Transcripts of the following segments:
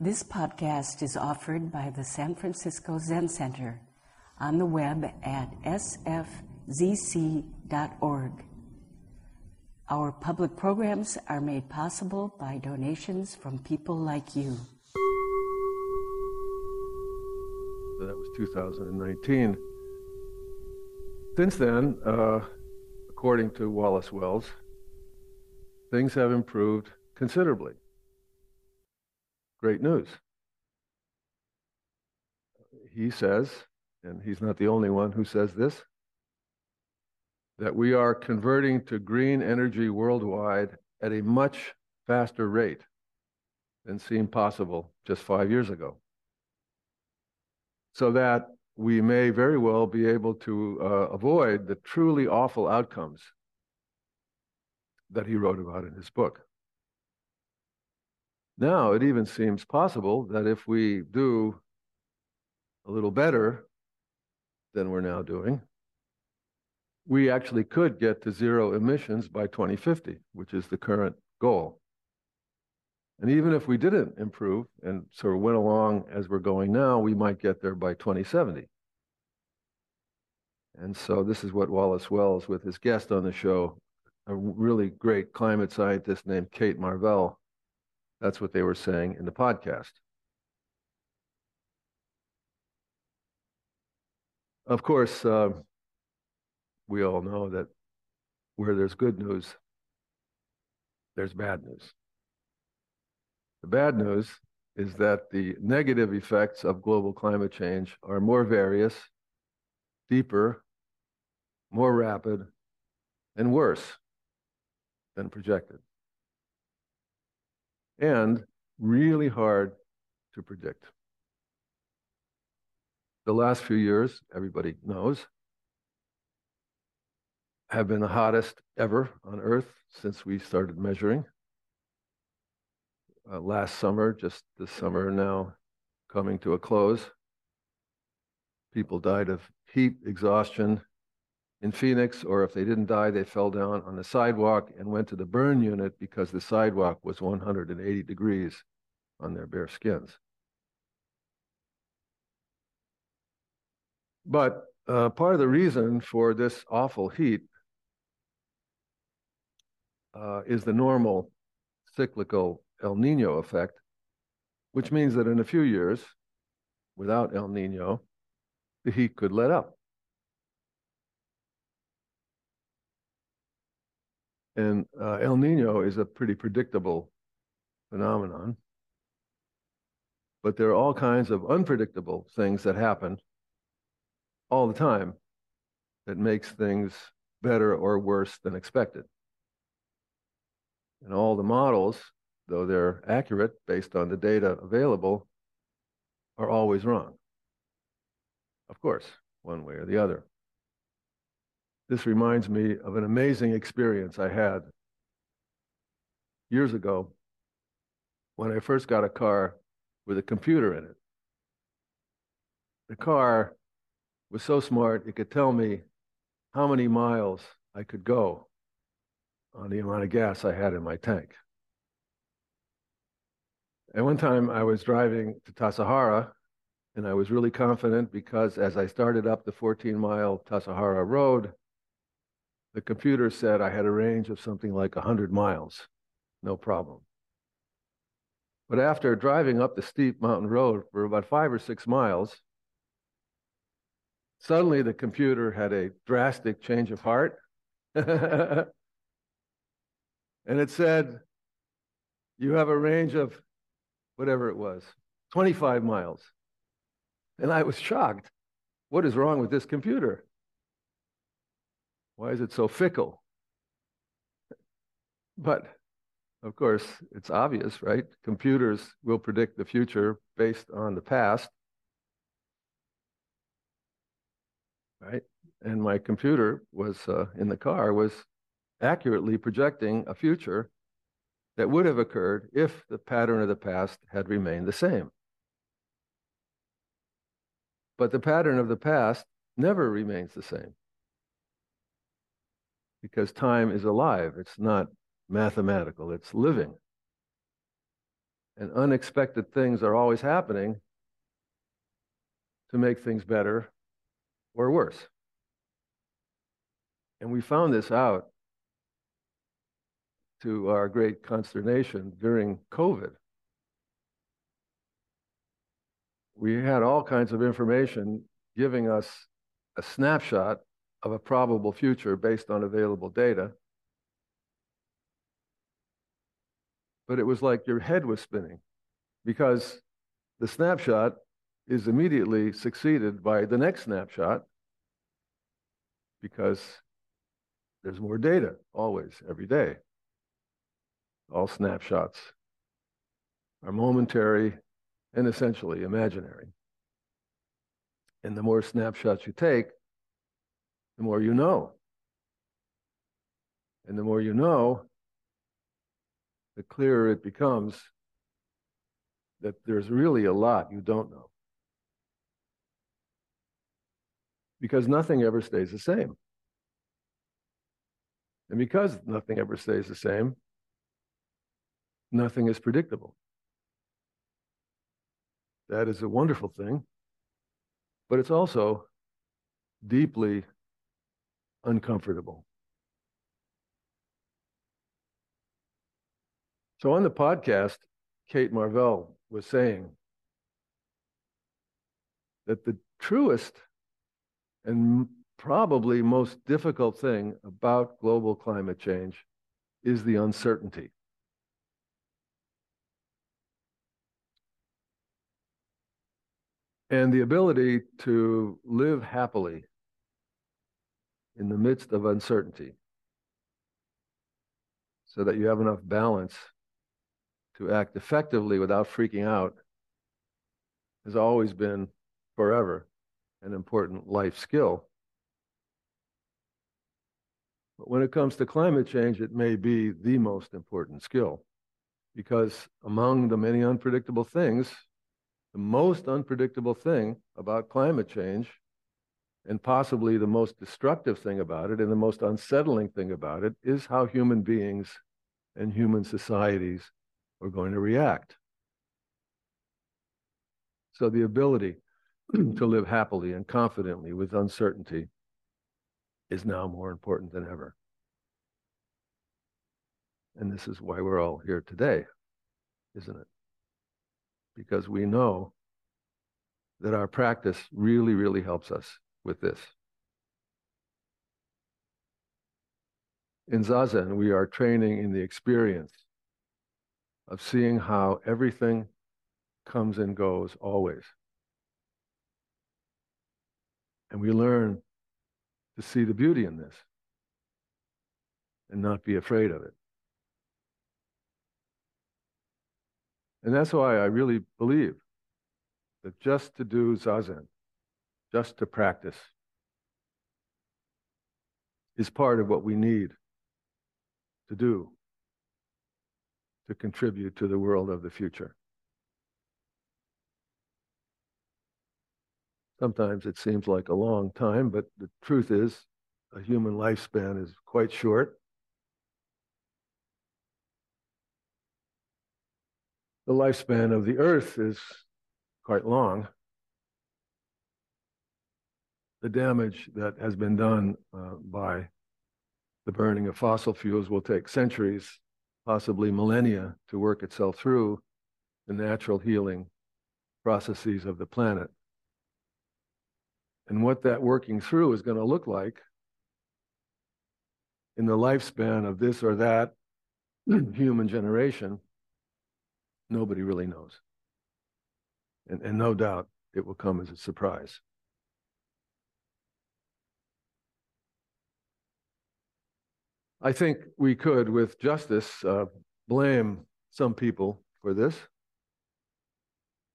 This podcast is offered by the San Francisco Zen Center on the web at sfzc.org. Our public programs are made possible by donations from people like you. That was 2019. Since then, uh, according to Wallace Wells, things have improved considerably. Great news. He says, and he's not the only one who says this, that we are converting to green energy worldwide at a much faster rate than seemed possible just five years ago. So that we may very well be able to uh, avoid the truly awful outcomes that he wrote about in his book. Now, it even seems possible that if we do a little better than we're now doing, we actually could get to zero emissions by 2050, which is the current goal. And even if we didn't improve and sort of went along as we're going now, we might get there by 2070. And so this is what Wallace Wells, with his guest on the show, a really great climate scientist named Kate Marvel, that's what they were saying in the podcast. Of course, uh, we all know that where there's good news, there's bad news. The bad news is that the negative effects of global climate change are more various, deeper, more rapid, and worse than projected and really hard to predict. The last few years, everybody knows, have been the hottest ever on Earth since we started measuring. Uh, last summer, just this summer now coming to a close, people died of heat exhaustion in Phoenix, or if they didn't die, they fell down on the sidewalk and went to the burn unit because the sidewalk was 180 degrees on their bare skins. But uh, part of the reason for this awful heat uh, is the normal cyclical El Nino effect, which means that in a few years, without El Nino, the heat could let up. And uh, El Nino is a pretty predictable phenomenon. But there are all kinds of unpredictable things that happen all the time that makes things better or worse than expected. And all the models, though they're accurate based on the data available, are always wrong. Of course, one way or the other. This reminds me of an amazing experience I had years ago when I first got a car with a computer in it. The car was so smart, it could tell me how many miles I could go on the amount of gas I had in my tank. And one time I was driving to Tassajara, and I was really confident because as I started up the 14 mile Tassajara Road, the computer said I had a range of something like 100 miles, no problem. But after driving up the steep mountain road for about five or six miles, suddenly the computer had a drastic change of heart. and it said, You have a range of whatever it was, 25 miles. And I was shocked. What is wrong with this computer? Why is it so fickle? But of course, it's obvious, right? Computers will predict the future based on the past. Right? And my computer was uh, in the car was accurately projecting a future that would have occurred if the pattern of the past had remained the same. But the pattern of the past never remains the same because time is alive. It's not mathematical, it's living. and unexpected things are always happening to make things better or worse. And we found this out to our great consternation during COVID. We had all kinds of information giving us a snapshot of a probable future based on available data. But it was like your head was spinning because the snapshot is immediately succeeded by the next snapshot because there's more data always, every day. All snapshots are momentary and essentially imaginary. And the more snapshots you take, the more you know. And the more you know, the clearer it becomes that there's really a lot you don't know. Because nothing ever stays the same. And because nothing ever stays the same, nothing is predictable. That is a wonderful thing, but it's also deeply uncomfortable. So on the podcast, Kate Marvel was saying that the truest and probably most difficult thing about global climate change is the uncertainty. And the ability to live happily in the midst of uncertainty so that you have enough balance to act effectively without freaking out has always been forever an important life skill. But when it comes to climate change, it may be the most important skill because among the many unpredictable things, the most unpredictable thing about climate change, and possibly the most destructive thing about it, and the most unsettling thing about it, is how human beings and human societies are going to react. So the ability to live happily and confidently with uncertainty is now more important than ever. And this is why we're all here today, isn't it? Because we know that our practice really, really helps us with this. In Zazen, we are training in the experience of seeing how everything comes and goes always. And we learn to see the beauty in this and not be afraid of it. And that's why I really believe that just to do zazen, just to practice, is part of what we need to do to contribute to the world of the future. Sometimes it seems like a long time, but the truth is, a human lifespan is quite short. The lifespan of the earth is quite long. The damage that has been done uh, by the burning of fossil fuels will take centuries, possibly millennia, to work itself through the natural healing processes of the planet and what that working through is going to look like in the lifespan of this or that human generation, nobody really knows. And, and no doubt it will come as a surprise. I think we could, with justice, uh, blame some people for this.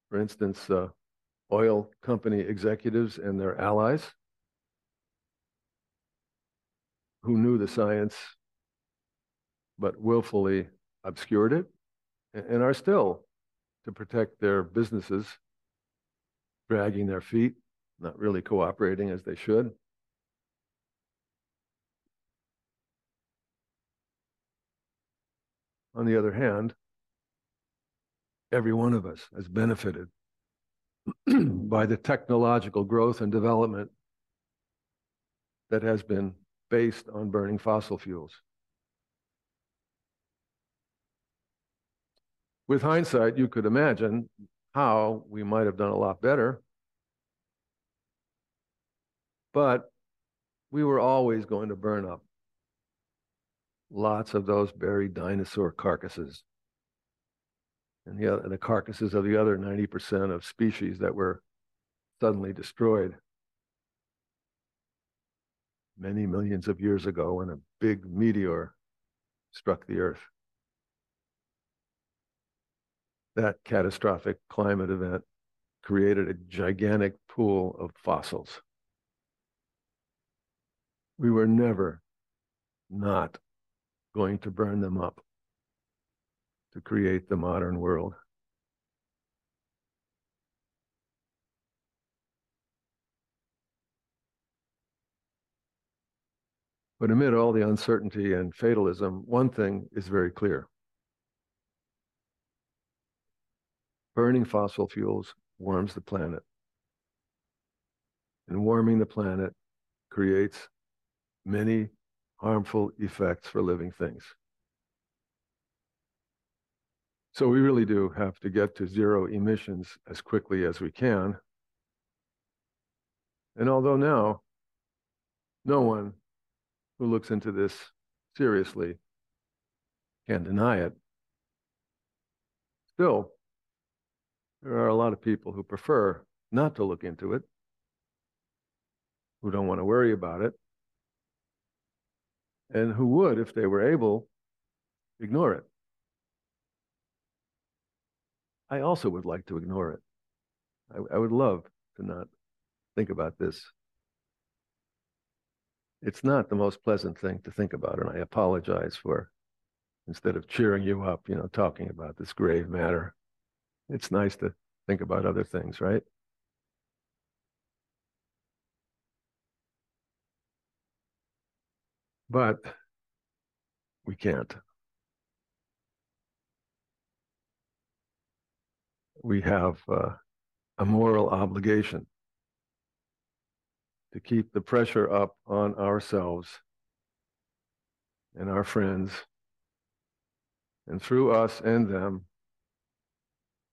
For instance, uh, oil company executives and their allies who knew the science but willfully obscured it and are still to protect their businesses dragging their feet not really cooperating as they should on the other hand every one of us has benefited by the technological growth and development that has been based on burning fossil fuels. With hindsight, you could imagine how we might have done a lot better. But we were always going to burn up lots of those buried dinosaur carcasses and the, and the carcasses of the other 90% of species that were suddenly destroyed many millions of years ago when a big meteor struck the Earth. That catastrophic climate event created a gigantic pool of fossils. We were never not going to burn them up to create the modern world. But amid all the uncertainty and fatalism, one thing is very clear. Burning fossil fuels warms the planet. And warming the planet creates many harmful effects for living things. So we really do have to get to zero emissions as quickly as we can. And although now no one who looks into this seriously can deny it, still, there are a lot of people who prefer not to look into it, who don't want to worry about it, and who would, if they were able, ignore it. I also would like to ignore it. I, I would love to not think about this. It's not the most pleasant thing to think about, and I apologize for instead of cheering you up, you know, talking about this grave matter. It's nice to think about other things, right? But we can't. we have uh, a moral obligation to keep the pressure up on ourselves and our friends, and through us and them,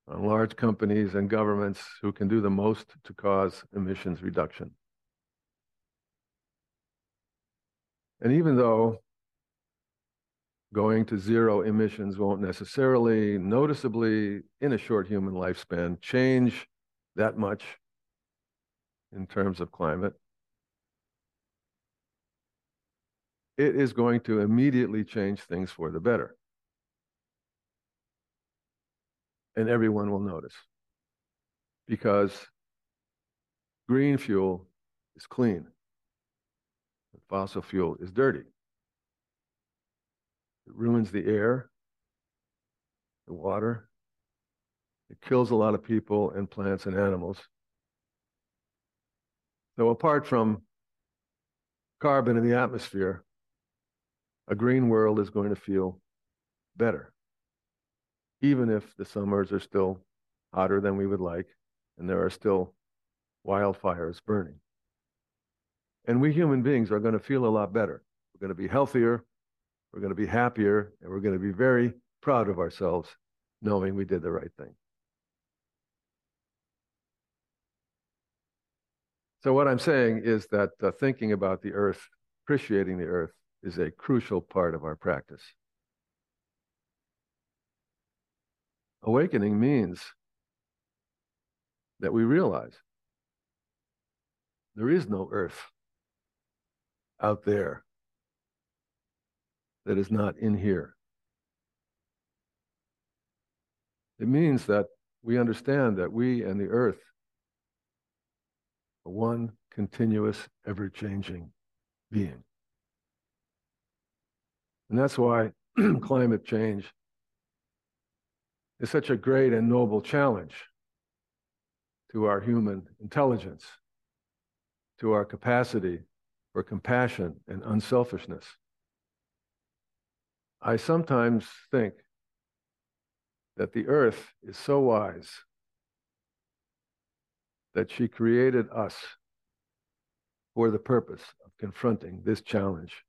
on large companies and governments who can do the most to cause emissions reduction. And even though going to zero emissions won't necessarily noticeably in a short human lifespan change that much in terms of climate. It is going to immediately change things for the better. And everyone will notice because green fuel is clean, fossil fuel is dirty. It ruins the air, the water. It kills a lot of people and plants and animals. So, apart from carbon in the atmosphere, a green world is going to feel better, even if the summers are still hotter than we would like and there are still wildfires burning. And we human beings are going to feel a lot better. We're going to be healthier, we're going to be happier and we're going to be very proud of ourselves knowing we did the right thing. So, what I'm saying is that uh, thinking about the earth, appreciating the earth, is a crucial part of our practice. Awakening means that we realize there is no earth out there that is not in here. It means that we understand that we and the earth are one continuous, ever changing being. And that's why climate change is such a great and noble challenge to our human intelligence, to our capacity for compassion and unselfishness. I sometimes think that the earth is so wise that she created us for the purpose of confronting this challenge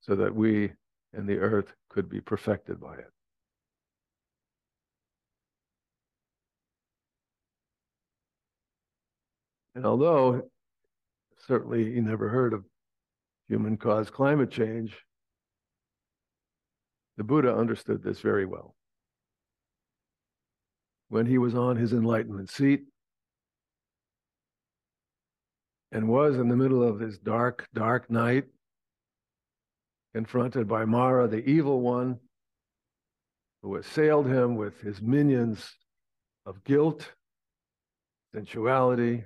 so that we and the earth could be perfected by it. And although certainly he never heard of human caused climate change, the Buddha understood this very well. When he was on his enlightenment seat and was in the middle of this dark, dark night, confronted by Mara, the evil one, who assailed him with his minions of guilt, sensuality,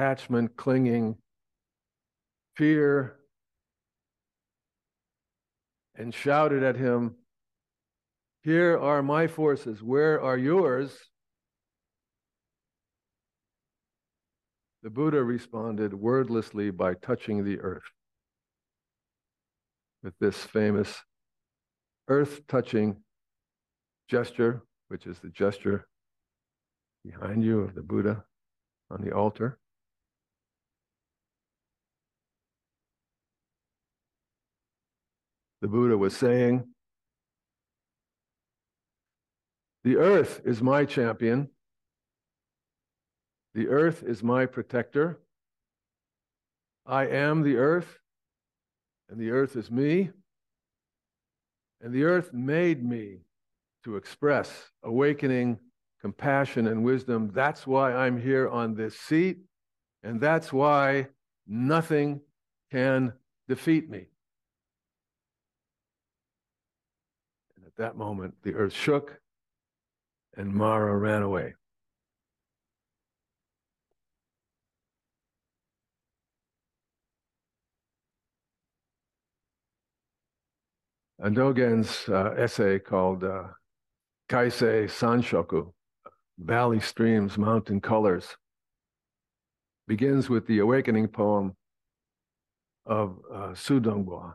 attachment, clinging, fear, and shouted at him, Here are my forces, where are yours? The Buddha responded wordlessly by touching the earth with this famous earth touching gesture, which is the gesture behind you of the Buddha on the altar. The Buddha was saying, The earth is my champion. The earth is my protector. I am the earth and the earth is me. And the earth made me to express awakening, compassion, and wisdom. That's why I'm here on this seat. And that's why nothing can defeat me. And at that moment, the earth shook and Mara ran away. Dogen's uh, essay called uh, Keisei Sanshoku, Valley Streams, Mountain Colors, begins with the awakening poem of uh, Su Dongpo,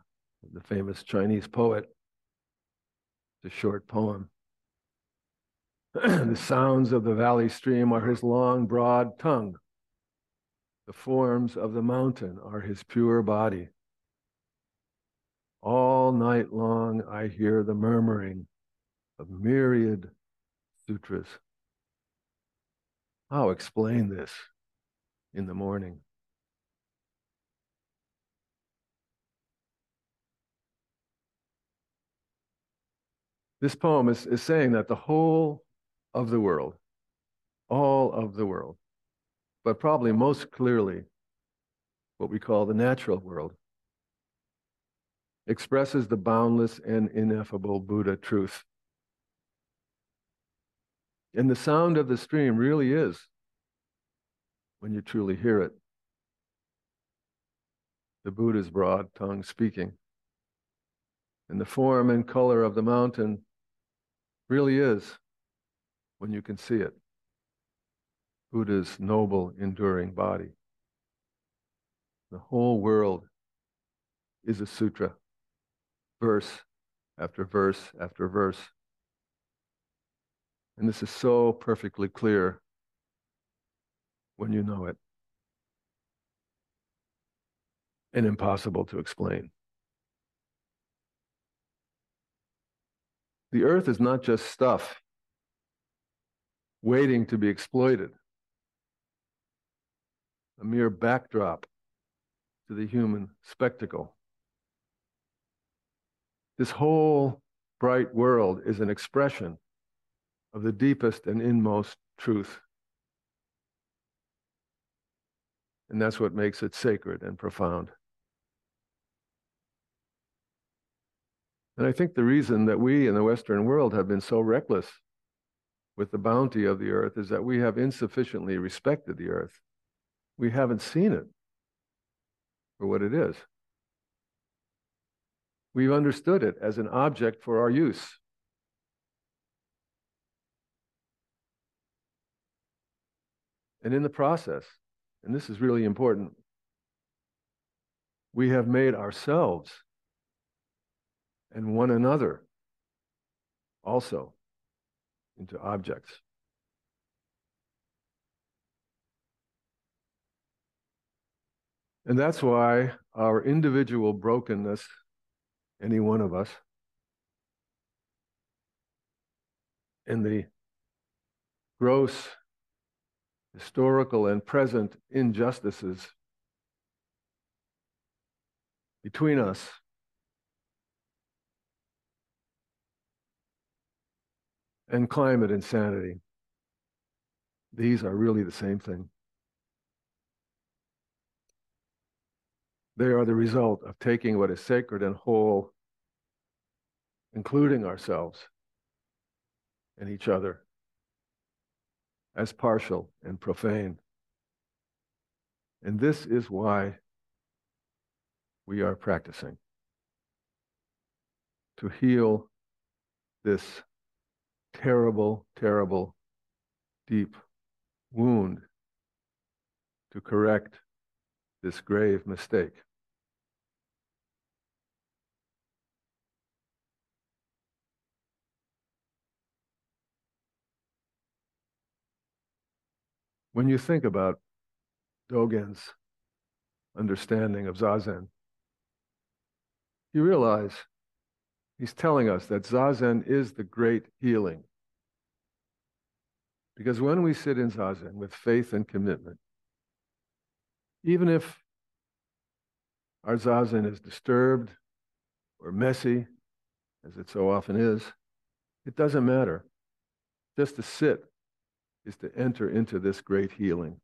the famous Chinese poet. A short poem. the sounds of the valley stream are his long, broad tongue. The forms of the mountain are his pure body. All night long, I hear the murmuring of myriad sutras. I'll explain this in the morning. This poem is, is saying that the whole of the world, all of the world, but probably most clearly what we call the natural world, expresses the boundless and ineffable Buddha truth. And the sound of the stream really is, when you truly hear it, the Buddha's broad tongue speaking. And the form and color of the mountain really is, when you can see it, Buddha's noble, enduring body. The whole world is a sutra verse after verse after verse. And this is so perfectly clear when you know it and impossible to explain. The earth is not just stuff waiting to be exploited, a mere backdrop to the human spectacle. This whole bright world is an expression of the deepest and inmost truth. And that's what makes it sacred and profound. And I think the reason that we in the Western world have been so reckless with the bounty of the earth is that we have insufficiently respected the earth. We haven't seen it for what it is. We've understood it as an object for our use. And in the process, and this is really important, we have made ourselves and one another also into objects. And that's why our individual brokenness, any one of us, and the gross historical and present injustices between us and climate insanity. These are really the same thing. They are the result of taking what is sacred and whole, including ourselves and each other, as partial and profane. And this is why we are practicing to heal this terrible, terrible, deep wound, to correct this grave mistake. When you think about Dogen's understanding of Zazen, you realize he's telling us that Zazen is the great healing. Because when we sit in Zazen with faith and commitment, even if our Zazen is disturbed or messy, as it so often is, it doesn't matter. Just to sit is to enter into this great healing.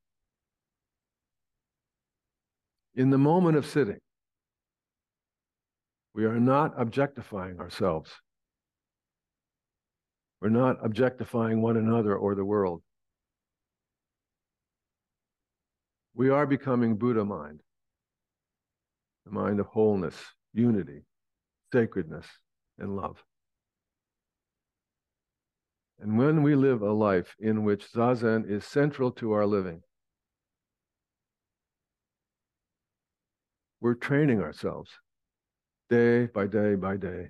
In the moment of sitting, we are not objectifying ourselves. We're not objectifying one another or the world. We are becoming Buddha mind, the mind of wholeness, unity, sacredness, and love. And when we live a life in which Zazen is central to our living, we're training ourselves day by day by day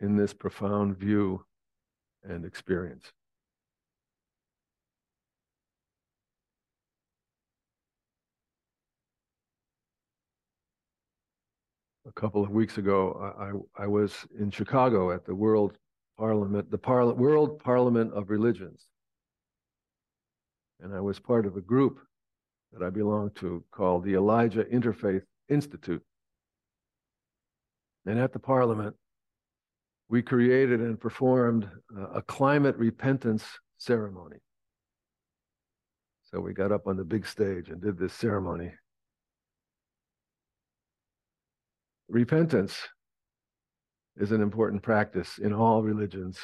in this profound view and experience. A couple of weeks ago, I, I was in Chicago at the World Parliament, the Parla- World Parliament of Religions. And I was part of a group that I belong to called the Elijah Interfaith Institute. And at the Parliament, we created and performed a climate repentance ceremony. So we got up on the big stage and did this ceremony. Repentance is an important practice in all religions,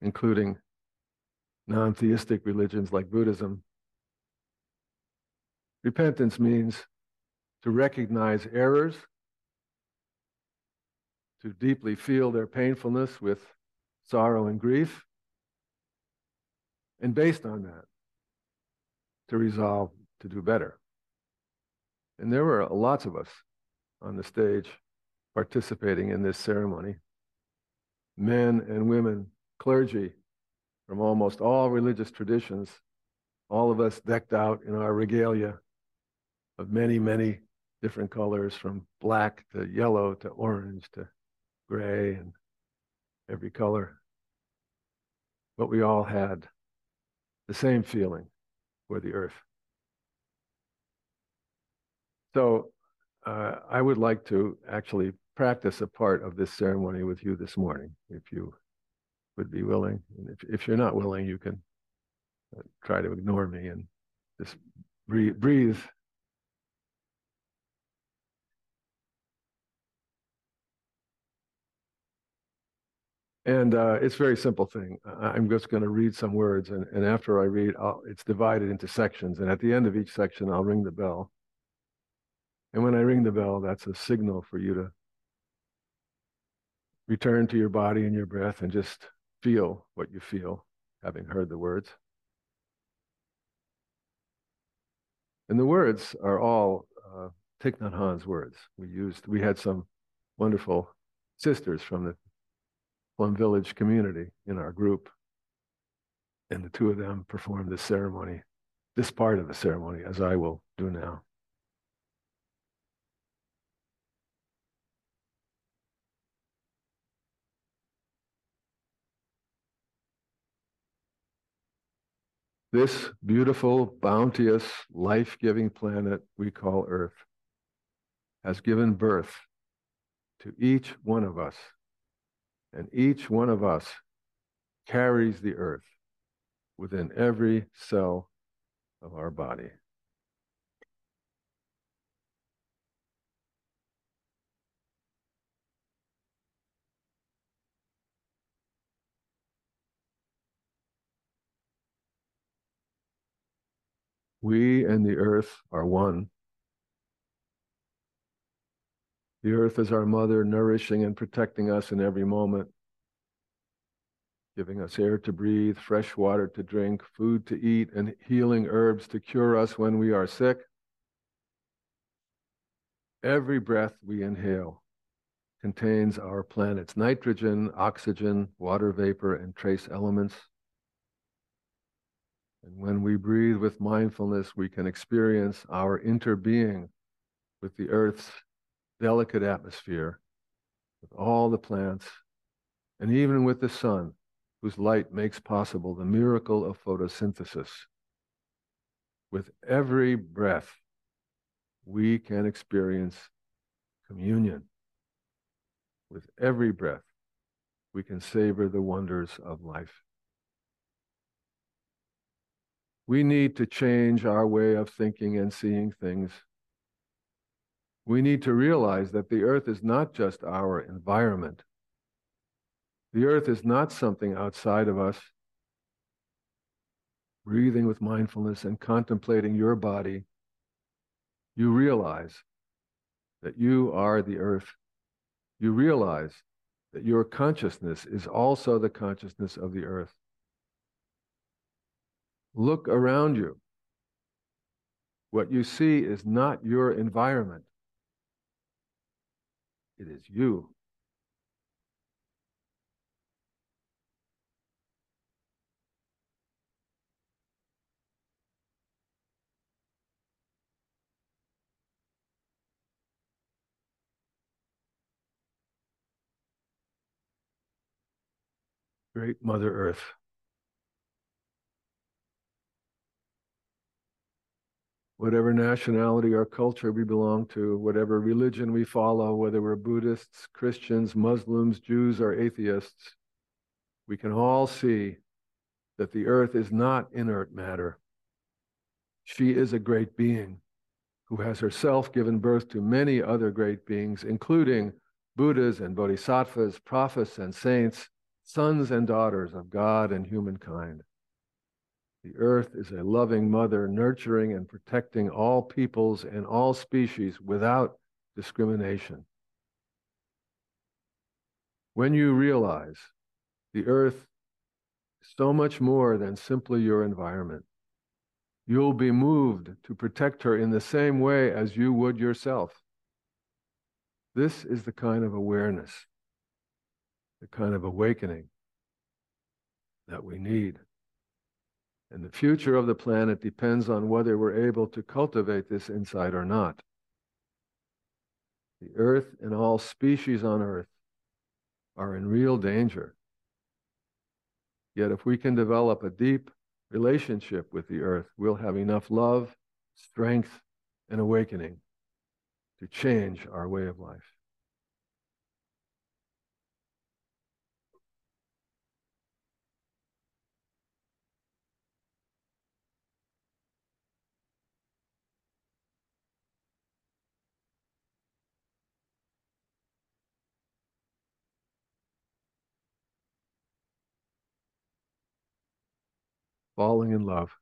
including non theistic religions like Buddhism. Repentance means to recognize errors, to deeply feel their painfulness with sorrow and grief, and based on that, to resolve to do better. And there were lots of us on the stage participating in this ceremony. Men and women, clergy from almost all religious traditions, all of us decked out in our regalia of many, many different colors from black to yellow to orange to gray and every color. But we all had the same feeling for the earth. So uh, I would like to actually practice a part of this ceremony with you this morning, if you would be willing. And if, if you're not willing, you can uh, try to ignore me and just breathe, breathe. And uh, it's a very simple thing. I'm just going to read some words, and, and after I read, I'll, it's divided into sections. And at the end of each section, I'll ring the bell. And when I ring the bell, that's a signal for you to return to your body and your breath and just feel what you feel, having heard the words. And the words are all uh, Thich Nhat Hanh's words. We used, we had some wonderful sisters from the Plum Village community in our group and the two of them performed this ceremony, this part of the ceremony, as I will do now. This beautiful, bounteous, life giving planet we call Earth has given birth to each one of us. And each one of us carries the earth within every cell of our body. We and the earth are one. The earth is our mother, nourishing and protecting us in every moment, giving us air to breathe, fresh water to drink, food to eat, and healing herbs to cure us when we are sick. Every breath we inhale contains our planet's nitrogen, oxygen, water vapor, and trace elements. And when we breathe with mindfulness, we can experience our interbeing with the Earth's delicate atmosphere, with all the plants, and even with the sun, whose light makes possible the miracle of photosynthesis. With every breath, we can experience communion. With every breath, we can savor the wonders of life. We need to change our way of thinking and seeing things. We need to realize that the earth is not just our environment. The earth is not something outside of us. Breathing with mindfulness and contemplating your body, you realize that you are the earth. You realize that your consciousness is also the consciousness of the earth. Look around you. What you see is not your environment, it is you. Great Mother Earth. Whatever nationality or culture we belong to, whatever religion we follow, whether we're Buddhists, Christians, Muslims, Jews, or atheists, we can all see that the earth is not inert matter. She is a great being who has herself given birth to many other great beings, including Buddhas and Bodhisattvas, prophets and saints, sons and daughters of God and humankind. The earth is a loving mother, nurturing and protecting all peoples and all species without discrimination. When you realize the earth is so much more than simply your environment, you'll be moved to protect her in the same way as you would yourself. This is the kind of awareness, the kind of awakening that we need. And the future of the planet depends on whether we're able to cultivate this insight or not. The earth and all species on earth are in real danger. Yet, if we can develop a deep relationship with the earth, we'll have enough love, strength, and awakening to change our way of life. Falling in love.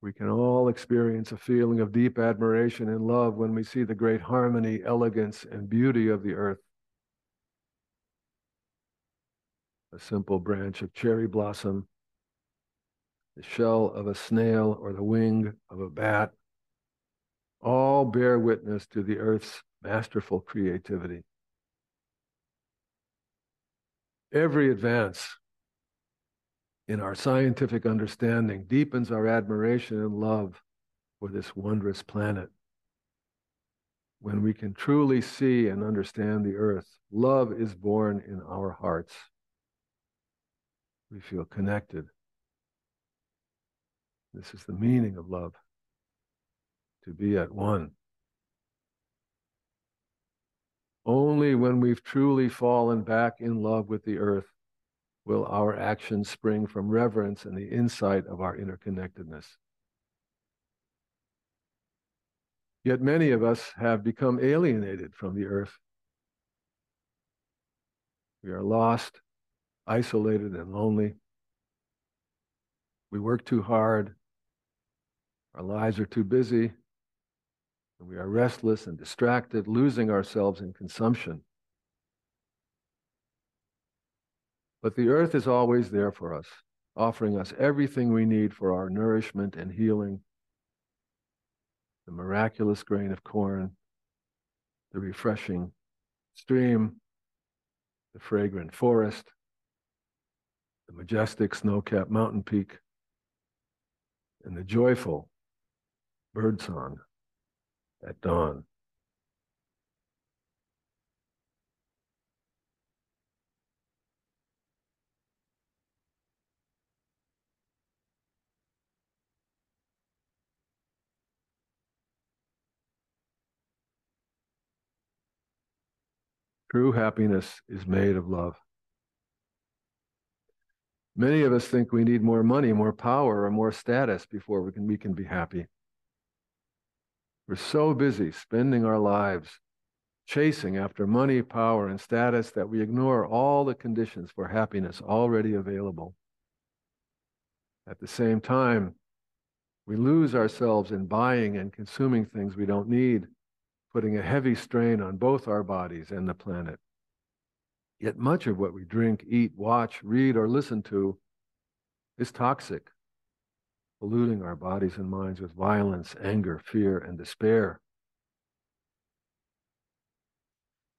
We can all experience a feeling of deep admiration and love when we see the great harmony, elegance, and beauty of the earth. A simple branch of cherry blossom, the shell of a snail, or the wing of a bat all bear witness to the earth's masterful creativity. Every advance in our scientific understanding deepens our admiration and love for this wondrous planet. When we can truly see and understand the earth, love is born in our hearts. We feel connected. This is the meaning of love to be at one. Only when we've truly fallen back in love with the earth will our actions spring from reverence and the insight of our interconnectedness. Yet many of us have become alienated from the earth. We are lost, isolated, and lonely. We work too hard. Our lives are too busy. And we are restless and distracted, losing ourselves in consumption. But the earth is always there for us, offering us everything we need for our nourishment and healing the miraculous grain of corn, the refreshing stream, the fragrant forest, the majestic snow capped mountain peak, and the joyful birdsong at dawn. True happiness is made of love. Many of us think we need more money, more power, or more status before we can, we can be happy. We're so busy spending our lives chasing after money, power, and status that we ignore all the conditions for happiness already available. At the same time, we lose ourselves in buying and consuming things we don't need putting a heavy strain on both our bodies and the planet. Yet much of what we drink, eat, watch, read, or listen to is toxic, polluting our bodies and minds with violence, anger, fear, and despair.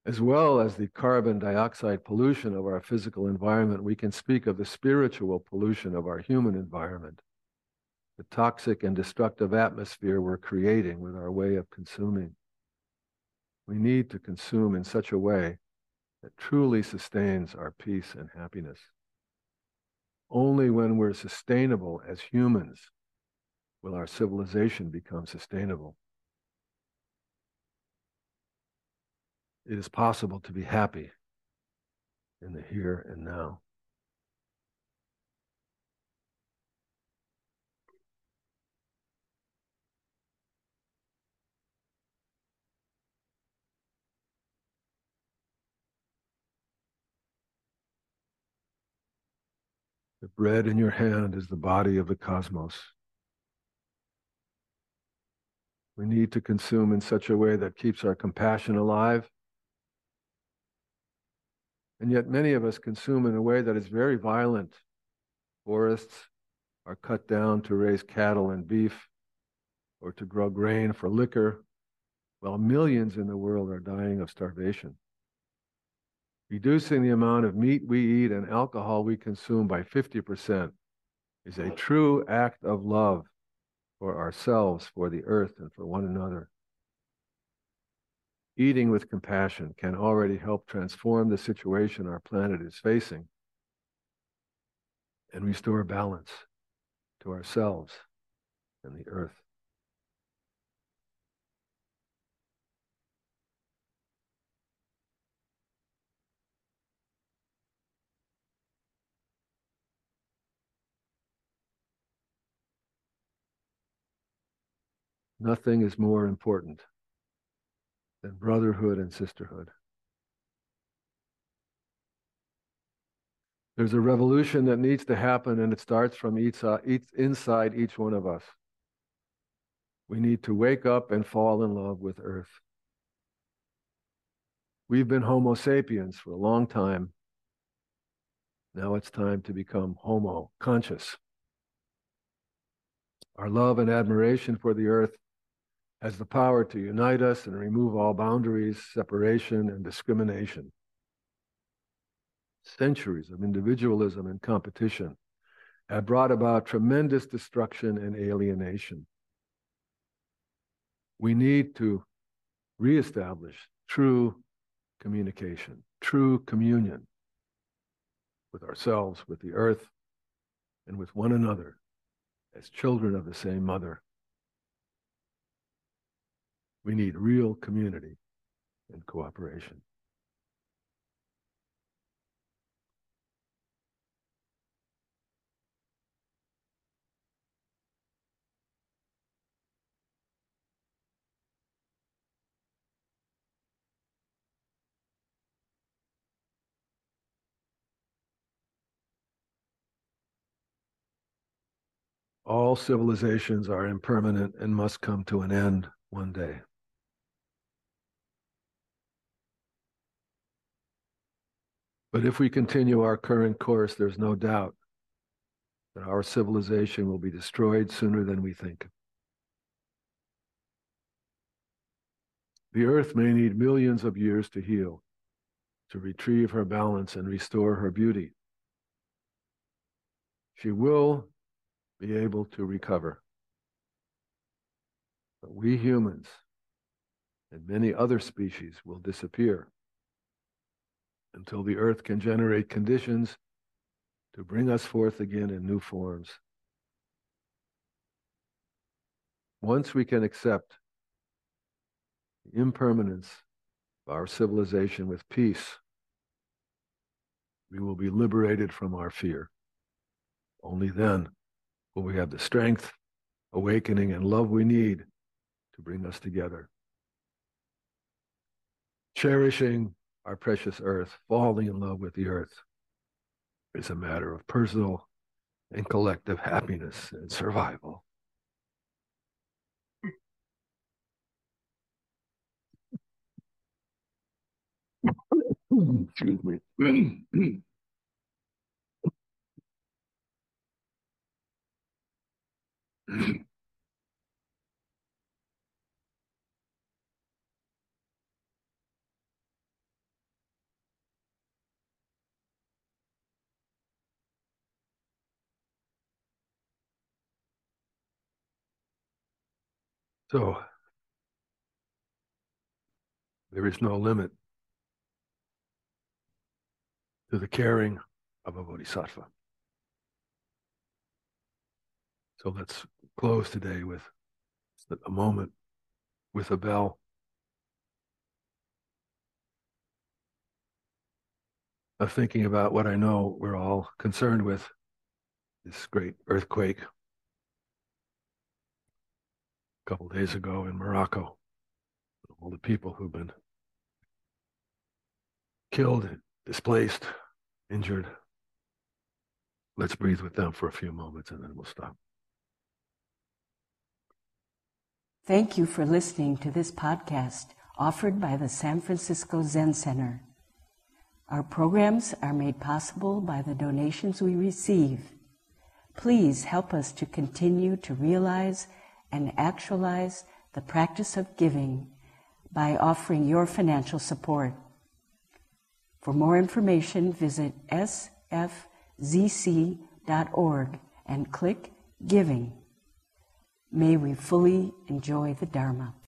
As well as the carbon dioxide pollution of our physical environment, we can speak of the spiritual pollution of our human environment, the toxic and destructive atmosphere we're creating with our way of consuming we need to consume in such a way that truly sustains our peace and happiness. Only when we're sustainable as humans will our civilization become sustainable. It is possible to be happy in the here and now. Bread in your hand is the body of the cosmos. We need to consume in such a way that keeps our compassion alive. And yet, many of us consume in a way that is very violent. Forests are cut down to raise cattle and beef or to grow grain for liquor, while millions in the world are dying of starvation. Reducing the amount of meat we eat and alcohol we consume by 50% is a true act of love for ourselves, for the earth, and for one another. Eating with compassion can already help transform the situation our planet is facing and restore balance to ourselves and the earth. Nothing is more important than brotherhood and sisterhood. There's a revolution that needs to happen, and it starts from each, uh, each, inside each one of us. We need to wake up and fall in love with Earth. We've been Homo sapiens for a long time. Now it's time to become Homo conscious. Our love and admiration for the Earth has the power to unite us and remove all boundaries, separation, and discrimination. centuries of individualism and competition have brought about tremendous destruction and alienation. We need to reestablish true communication, true communion with ourselves, with the earth, and with one another as children of the same mother. We need real community and cooperation. All civilizations are impermanent and must come to an end one day. But if we continue our current course, there's no doubt that our civilization will be destroyed sooner than we think. The earth may need millions of years to heal, to retrieve her balance and restore her beauty. She will be able to recover. But we humans and many other species will disappear until the earth can generate conditions to bring us forth again in new forms. Once we can accept the impermanence of our civilization with peace, we will be liberated from our fear. Only then will we have the strength, awakening, and love we need to bring us together. Cherishing our precious earth, falling in love with the earth, is a matter of personal and collective happiness and survival. Excuse me. So there is no limit to the caring of a bodhisattva. So let's close today with a moment with a bell. Of thinking about what I know we're all concerned with this great earthquake couple days ago in Morocco. All the people who've been killed, displaced, injured. Let's breathe with them for a few moments and then we'll stop. Thank you for listening to this podcast offered by the San Francisco Zen Center. Our programs are made possible by the donations we receive. Please help us to continue to realize and actualize the practice of giving by offering your financial support. For more information, visit sfzc.org and click Giving. May we fully enjoy the Dharma.